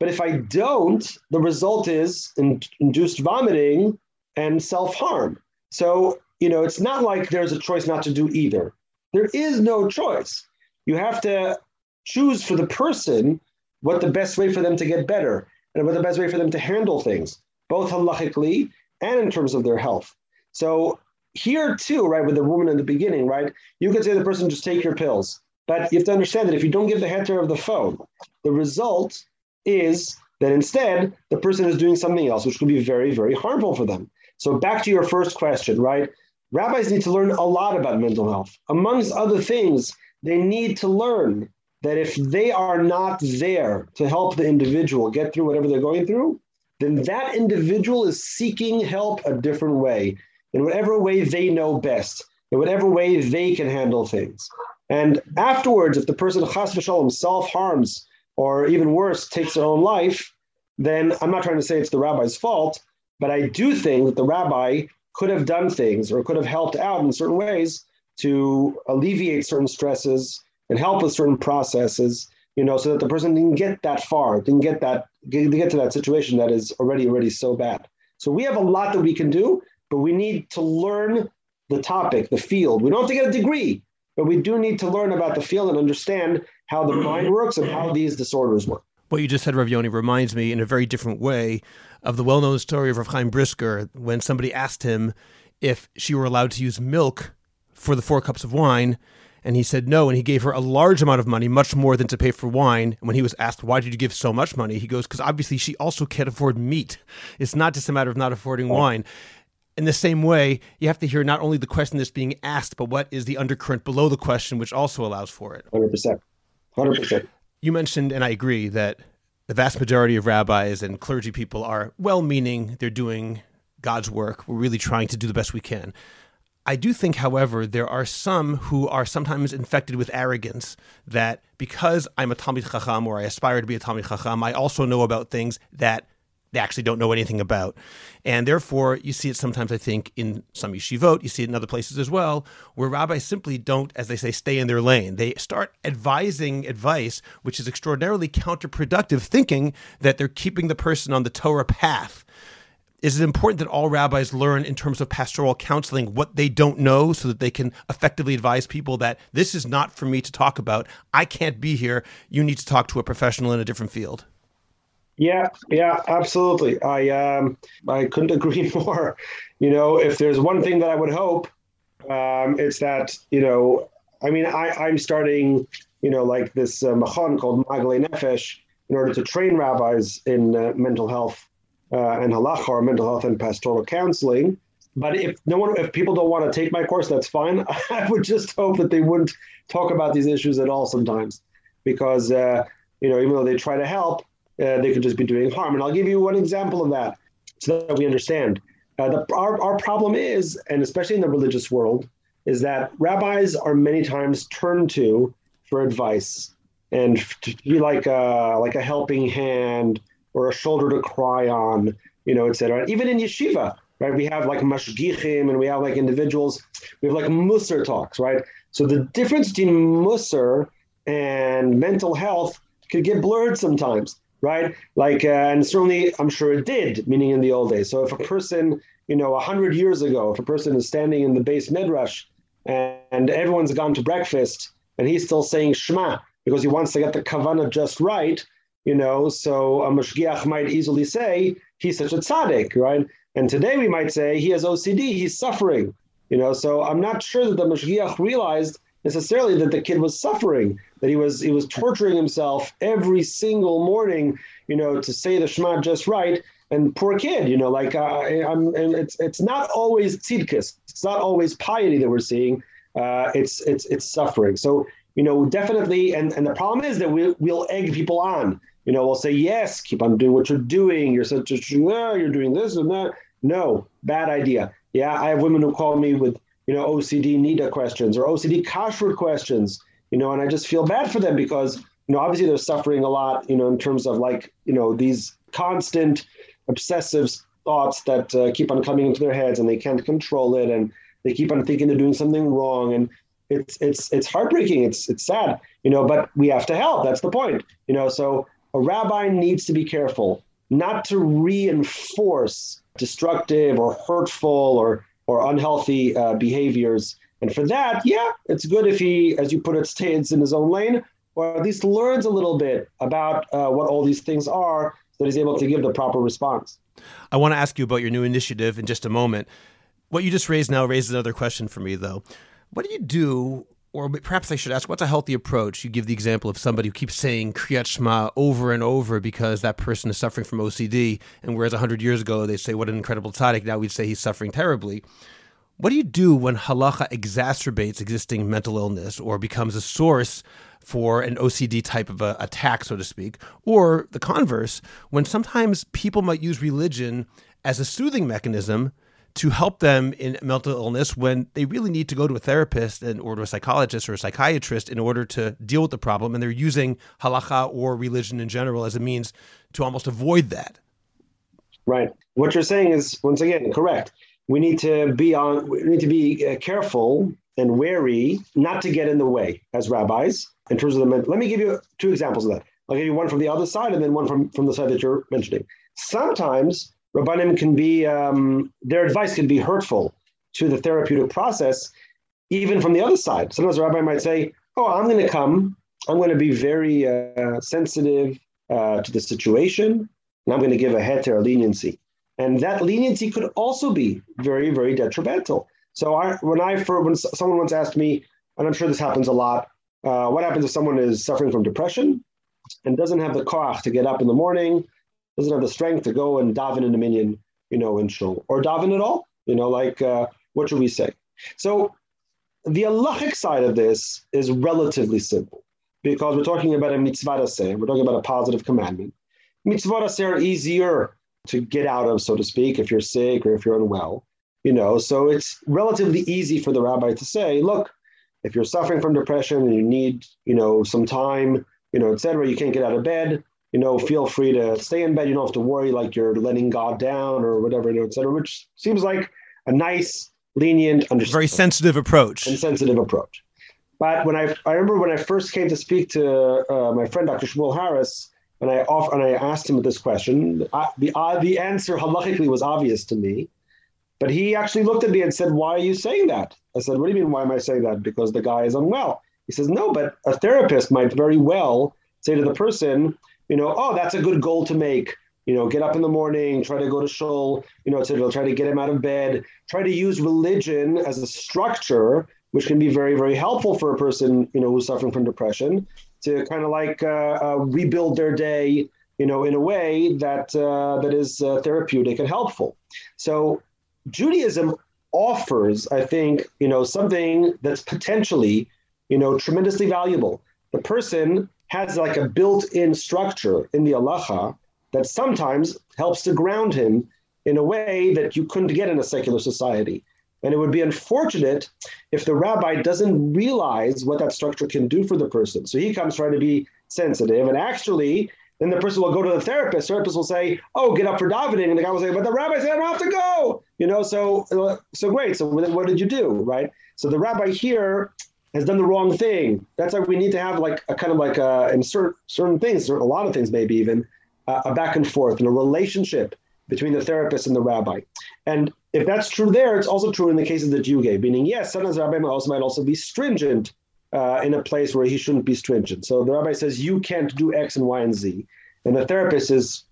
but if I don't, the result is in- induced vomiting and self harm. So, you know, it's not like there's a choice not to do either. There is no choice. You have to choose for the person what the best way for them to get better and what the best way for them to handle things, both halachically and in terms of their health. So, here too, right, with the woman in the beginning, right, you could say the person just take your pills. But you have to understand that if you don't give the heter of the phone, the result is that instead the person is doing something else, which could be very, very harmful for them. So back to your first question, right? Rabbis need to learn a lot about mental health. Amongst other things, they need to learn that if they are not there to help the individual get through whatever they're going through, then that individual is seeking help a different way, in whatever way they know best, in whatever way they can handle things. And afterwards, if the person chas v'shalom self harms, or even worse, takes their own life, then I'm not trying to say it's the rabbi's fault, but I do think that the rabbi could have done things or could have helped out in certain ways to alleviate certain stresses and help with certain processes, you know, so that the person didn't get that far, didn't get that, get, get to that situation that is already, already so bad. So we have a lot that we can do, but we need to learn the topic, the field. We don't have to get a degree, but we do need to learn about the field and understand how the mind works and how these disorders work. What you just said, Rav Yoni, reminds me in a very different way of the well-known story of Rav Chaim Brisker when somebody asked him if she were allowed to use milk for the four cups of wine. And he said no, and he gave her a large amount of money, much more than to pay for wine. And when he was asked, why did you give so much money? He goes, because obviously she also can't afford meat. It's not just a matter of not affording oh. wine. In the same way, you have to hear not only the question that's being asked, but what is the undercurrent below the question, which also allows for it. 100%. 100%. You mentioned, and I agree, that the vast majority of rabbis and clergy people are well meaning. They're doing God's work. We're really trying to do the best we can. I do think, however, there are some who are sometimes infected with arrogance that because I'm a Talmid Chacham or I aspire to be a Talmid Chacham, I also know about things that they actually don't know anything about. And therefore, you see it sometimes, I think, in some yeshivot, you see it in other places as well, where rabbis simply don't, as they say, stay in their lane. They start advising advice, which is extraordinarily counterproductive, thinking that they're keeping the person on the Torah path. Is it important that all rabbis learn in terms of pastoral counseling what they don't know so that they can effectively advise people that this is not for me to talk about? I can't be here. You need to talk to a professional in a different field. Yeah, yeah, absolutely. I um, I couldn't agree more. You know, if there's one thing that I would hope, um, it's that you know, I mean, I I'm starting, you know, like this uh, machon called Maaglei Nefesh in order to train rabbis in uh, mental health uh, and halacha or mental health and pastoral counseling. But if no one, if people don't want to take my course, that's fine. I would just hope that they wouldn't talk about these issues at all sometimes, because uh, you know, even though they try to help, uh, they could just be doing harm. And I'll give you one example of that so that we understand. Uh, the, our, our problem is, and especially in the religious world, is that rabbis are many times turned to for advice and to be like a, like a helping hand or a shoulder to cry on, you know, et cetera. Even in yeshiva, right? We have like mashgichim and we have like individuals, we have like musar talks, right? So the difference between musar and mental health could get blurred sometimes right? Like, uh, and certainly I'm sure it did, meaning in the old days. So if a person, you know, a hundred years ago, if a person is standing in the beis midrash and, and, everyone's gone to breakfast and he's still saying Shema because he wants to get the kavana just right, you know, so a mashgiach might easily say he's such a tzaddik, right? And today we might say he has OCD, he's suffering, you know. So I'm not sure that the mashgiach realized necessarily that the kid was suffering, that he was he was torturing himself every single morning, you know, to say the Shema just right. And poor kid, you know, like uh, I'm, and it's it's not always tzidkis, it's not always piety that we're seeing. Uh, it's it's it's suffering. So you know, definitely, and and the problem is that we we'll egg people on. You know, we'll say yes, keep on doing what you're doing. You're such a you're doing this and that. No, bad idea. Yeah, I have women who call me with you know, OCD niddah questions or OCD kashrut questions, you know, and I just feel bad for them because, you know, obviously they're suffering a lot, you know, in terms of like, you know, these constant obsessive thoughts that uh, keep on coming into their heads and they can't control it and they keep on thinking they're doing something wrong. And it's it's it's heartbreaking. It's it's sad you know but we have to help. That's the point you know? So a rabbi needs to be careful not to reinforce destructive or hurtful or or unhealthy uh, behaviors. And for that, yeah, it's good if he, as you put it, stays in his own lane, or at least learns a little bit about uh, what all these things are, so that he's able to give the proper response. I want to ask you about your new initiative in just a moment. What you just raised now raises another question for me, though. What do you do or perhaps I should ask, what's a healthy approach? You give the example of somebody who keeps saying Kriyat Shema over and over because that person is suffering from OCD, and whereas 100 years ago they say, what an incredible tzaddik, now we'd say he's suffering terribly. What do you do when halacha exacerbates existing mental illness or becomes a source for an OCD type of a attack, so to speak? Or the converse, when sometimes people might use religion as a soothing mechanism to help them in mental illness when they really need to go to a therapist and or to a psychologist or a psychiatrist in order to deal with the problem and they're using halacha or religion in general as a means to almost avoid that? Right. What you're saying is once again correct we need to be on we need to be uh, careful and wary not to get in the way as rabbis in terms of the let me give you two examples of that i'll give you one from the other side and then one from from the side that you're mentioning sometimes Rabbanim can be, um, their advice can be hurtful to the therapeutic process, even from the other side. Sometimes a rabbi might say, Oh, I'm going to come, I'm going to be very uh, sensitive uh, to the situation, and I'm going to give a heter, leniency. And that leniency could also be very, very detrimental. So I, when I, for, when someone once asked me, and I'm sure this happens a lot, uh, what happens if someone is suffering from depression and doesn't have the koach to get up in the morning, doesn't have the strength to go and daven in a minyan, you know, in shul or daven at all. You know, like uh, what should we say? So the halachic side of this is relatively simple. because we're talking about a mitzvah aseh. We're talking about a positive commandment. Mitzvah aseh are easier to get out of, so to speak, if you're sick or if you're unwell. You know, so it's relatively easy for the rabbi to say, look, if you're suffering from depression and you need, you know, some time, you know, etc., you can't get out of bed, you know, feel free to stay in bed. You don't have to worry like you're letting God down or whatever, you know, etc., which seems like a nice, lenient, very sensitive approach. And sensitive approach. But when I, I remember when I first came to speak to uh, my friend Dr. Shmuel Harris, and I off, and I asked him this question, uh, the uh, the answer halachically was obvious to me, but he actually looked at me and said, "Why are you saying that?" I said, "What do you mean? Why am I saying that? Because the guy is unwell." He says, "No, but a therapist might very well say to the person, you know, oh, that's a good goal to make." You know, get up in the morning, try to go to shul, you know, etc. Try to get him out of bed. Try to use religion as a structure, which can be very, very helpful for a person, you know, who's suffering from depression to kind of like uh, uh, rebuild their day, you know, in a way that uh, that is therapeutic and helpful. So Judaism offers, I think, you know, something that's potentially, you know, tremendously valuable. The person has like a built-in structure in the halacha that sometimes helps to ground him in a way that you couldn't get in a secular society. And it would be unfortunate if the rabbi doesn't realize what that structure can do for the person. So he comes trying to be sensitive, and actually, then the person will go to the therapist. The therapist will say, "Oh, get up for davening," and the guy will say, "But the rabbi said I don't have to go." You know, so uh, so great. So what did you do, right? So the rabbi here has done the wrong thing. That's why we need to have like a kind of like a, in certain certain things, a lot of things, maybe even uh, a back and forth and a relationship between the therapist and the rabbi. And if that's true there, it's also true in the cases that you gave, meaning, yes, sometimes the rabbi might also, might also be stringent uh, in a place where he shouldn't be stringent. So the rabbi says, you can't do X and Y and Z. And the therapist is,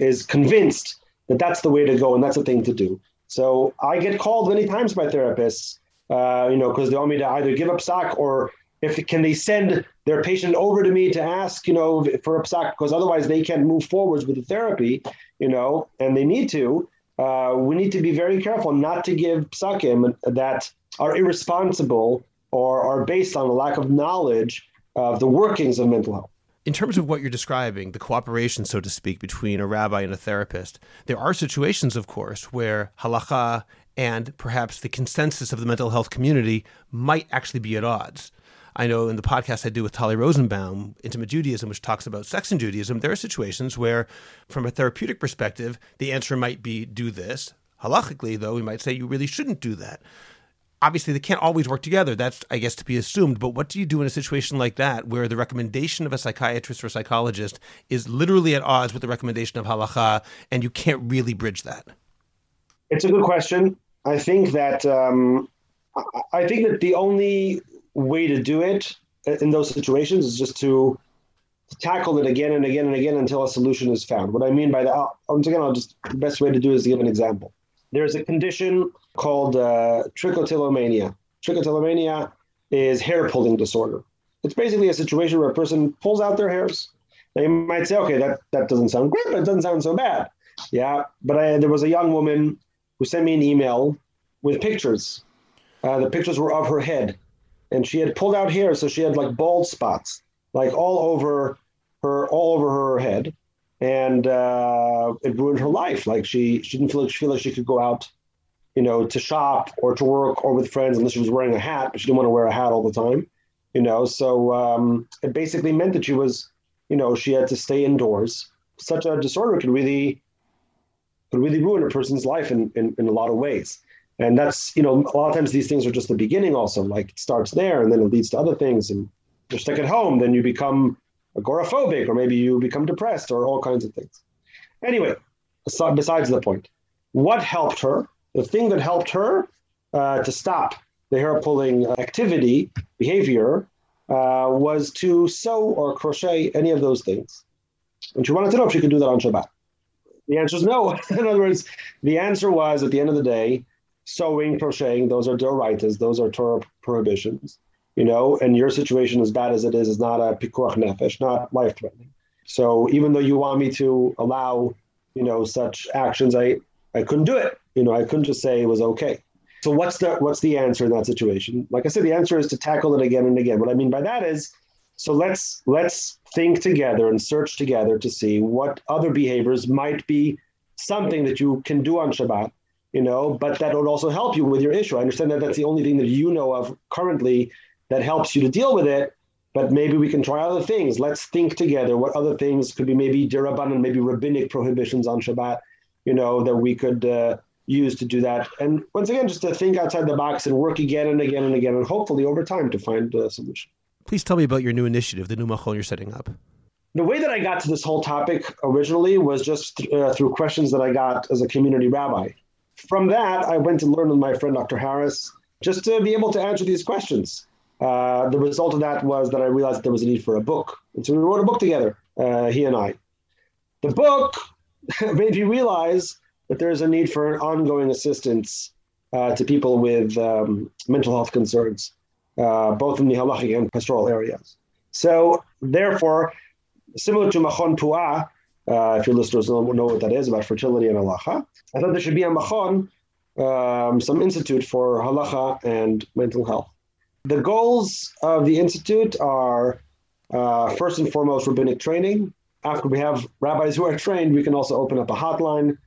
is convinced that that's the way to go and that's the thing to do. So I get called many times by therapists, uh, you know, because they want me to either give up psak or if can they send their patient over to me to ask, you know, for a psak because otherwise they can't move forwards with the therapy, you know, and they need to uh, we need to be very careful not to give psakim that are irresponsible or are based on a lack of knowledge of the workings of mental health. In terms of what you're describing, the cooperation, so to speak, between a rabbi and a therapist, there are situations, of course, where halacha and perhaps the consensus of the mental health community might actually be at odds. I know in the podcast I do with Tali Rosenbaum, Intimate Judaism, which talks about sex and Judaism, there are situations where, from a therapeutic perspective, the answer might be do this. Halachically, though, we might say you really shouldn't do that. Obviously, they can't always work together. That's, I guess, to be assumed. But what do you do in a situation like that where the recommendation of a psychiatrist or psychologist is literally at odds with the recommendation of halacha and you can't really bridge that? It's a good question. I think that um, I think that the only way to do it in those situations is just to, tackle it again and again and again until a solution is found. What I mean by that, once again, I'll just the best way to do is to give an example. There's a condition called uh, trichotillomania. Trichotillomania is hair pulling disorder. It's basically a situation where a person pulls out their hairs. Now you might say, okay, that, that doesn't sound great, but it doesn't sound so bad. Yeah, but I, there was a young woman who sent me an email with pictures. Uh, the pictures were of her head and she had pulled out hair, so she had like bald spots, like all over her, all over her head, and uh, it ruined her life. Like she, she didn't feel like, she feel like she could go out, you know, to shop or to work or with friends unless she was wearing a hat, but she didn't want to wear a hat all the time, you know. So um, it basically meant that she was, you know, she had to stay indoors. Such a disorder could really, could really ruin a person's life in, in, in a lot of ways and that's you know a lot of times these things are just the beginning also like it starts there and then it leads to other things and you're stuck at home then you become agoraphobic or maybe you become depressed or all kinds of things. Anyway besides the point what helped her? The thing that helped her uh, to stop the hair pulling activity behavior uh, was to sew or crochet any of those things. And she wanted to know if she could do that on shabbat. The answer is no. In other words the answer was at the end of the day sewing, crocheting, those are doraitas, those are Torah prohibitions, you know, and your situation, as bad as it is, is not a pikuach nefesh, not life threatening. So even though you want me to allow, you know, such actions, I, I couldn't do it. You know, I couldn't just say it was okay. So what's the what's the answer in that situation? Like I said, the answer is to tackle it again and again. What I mean by that is So let's let's think together and search together to see what other behaviors might be something that you can do on Shabbat, you know, but that would also help you with your issue. I understand that that's the only thing that you know of currently that helps you to deal with it, but maybe we can try other things. Let's think together what other things could be maybe dirabanan, maybe rabbinic prohibitions on Shabbat, you know, that we could uh, use to do that. And once again, just to think outside the box and work again and again and again, and hopefully over time to find a solution. Please tell me about your new initiative, the new machon you're setting up. The way that I got to this whole topic originally was just uh, through questions that I got as a community rabbi. From that, I went to learn with my friend Dr. Harris just to be able to answer these questions. Uh, the result of that was that I realized there was a need for a book. And so we wrote a book together, uh, he and I. The book made me realize that there is a need for ongoing assistance uh, to people with um, mental health concerns, uh, both in the halachic and pastoral areas. So, therefore, similar to Machon Puah, uh, if your listeners don't know what that is about fertility and halacha, I thought there should be a Machon, um, some institute for halacha and mental health. The goals of the institute are uh, first and foremost rabbinic training. After we have rabbis who are trained, we can also open up a hotline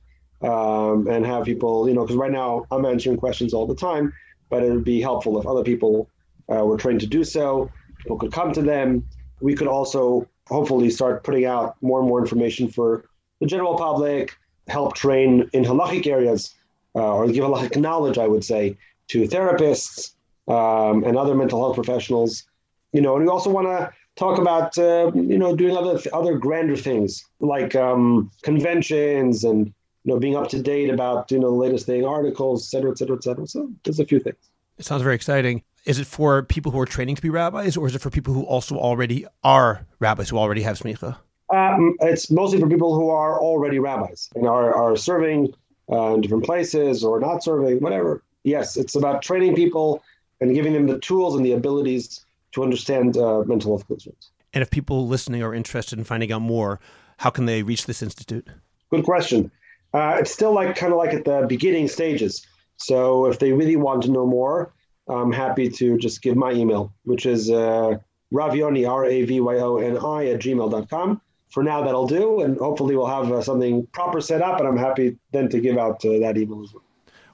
um, and have people, you know, because right now I'm answering questions all the time, but it would be helpful if other people uh, were trained to do so. People could come to them. We could also hopefully start putting out more and more information for the general public, help train in halachic areas, uh, or give halachic knowledge, I would say, to therapists um, and other mental health professionals. You know, and we also want to talk about uh, you know doing other other grander things like um, conventions and you know, being up to date about, you know, the latest thing, articles, et cetera, et cetera, et cetera. So there's a few things. It sounds very exciting. Is it for people who are training to be rabbis, or is it for people who also already are rabbis, who already have smicha? Um, it's mostly for people who are already rabbis and are, are serving uh, in different places or not serving, whatever. Yes, it's about training people and giving them the tools and the abilities to understand uh, mental health concerns. And if people listening are interested in finding out more, how can they reach this institute? Good question. Uh, it's still like kind of like at the beginning stages. So if they really want to know more, I'm happy to just give my email, which is uh, ravyoni, R A V Y O N I, at gmail.com. For now, that'll do. And hopefully, we'll have uh, something proper set up. And I'm happy then to give out uh, that email as well.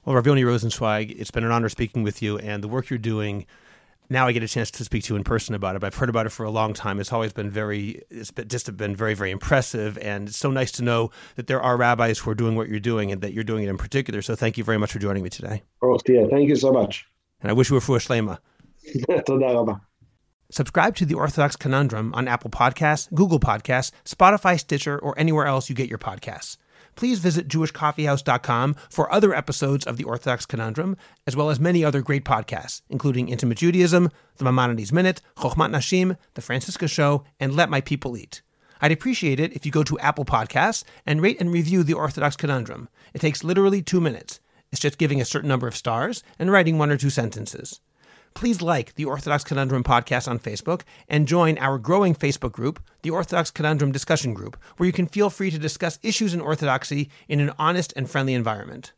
Well, Rav Yoni Rosensweig, it's been an honor speaking with you, and the work you're doing now I get a chance to speak to you in person about it. But I've heard about it for a long time. It's always been very, it's been, just been very, very impressive, and it's so nice to know that there are rabbis who are doing what you're doing, and that you're doing it in particular. So thank you very much for joining me today. Oh, yeah, thank you so much. And I wish you were for Shlema. Subscribe to the Orthodox Conundrum on Apple Podcasts, Google Podcasts, Spotify, Stitcher, or anywhere else you get your podcasts please visit jewishcoffeehouse.com for other episodes of the Orthodox Conundrum, as well as many other great podcasts, including Intimate Judaism, The Maimonides Minute, Chochmat Nashim, The Franciska Show, and Let My People Eat. I'd appreciate it if you go to Apple Podcasts and rate and review the Orthodox Conundrum. It takes literally two minutes. It's just giving a certain number of stars and writing one or two sentences please like the Orthodox Conundrum podcast on Facebook and join our growing Facebook group, the Orthodox Conundrum Discussion Group, where you can feel free to discuss issues in Orthodoxy in an honest and friendly environment.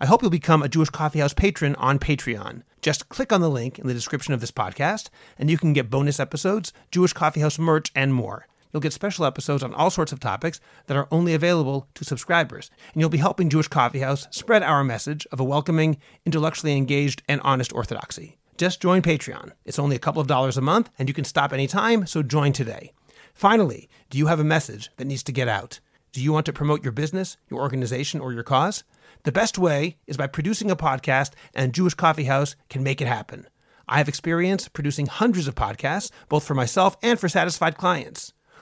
I hope you'll become a Jewish Coffee House patron on Patreon. Just click on the link in the description of this podcast, and you can get bonus episodes, Jewish Coffee House merch, and more. You'll get special episodes on all sorts of topics that are only available to subscribers, and you'll be helping Jewish Coffee House spread our message of a welcoming, intellectually engaged, and honest orthodoxy. Just join Patreon. It's only a couple of dollars a month, and you can stop anytime, so join today. Finally, do you have a message that needs to get out? Do you want to promote your business, your organization, or your cause? The best way is by producing a podcast, and Jewish Coffee House can make it happen. I have experience producing hundreds of podcasts, both for myself and for satisfied clients.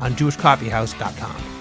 on jewishcoffeehouse.com.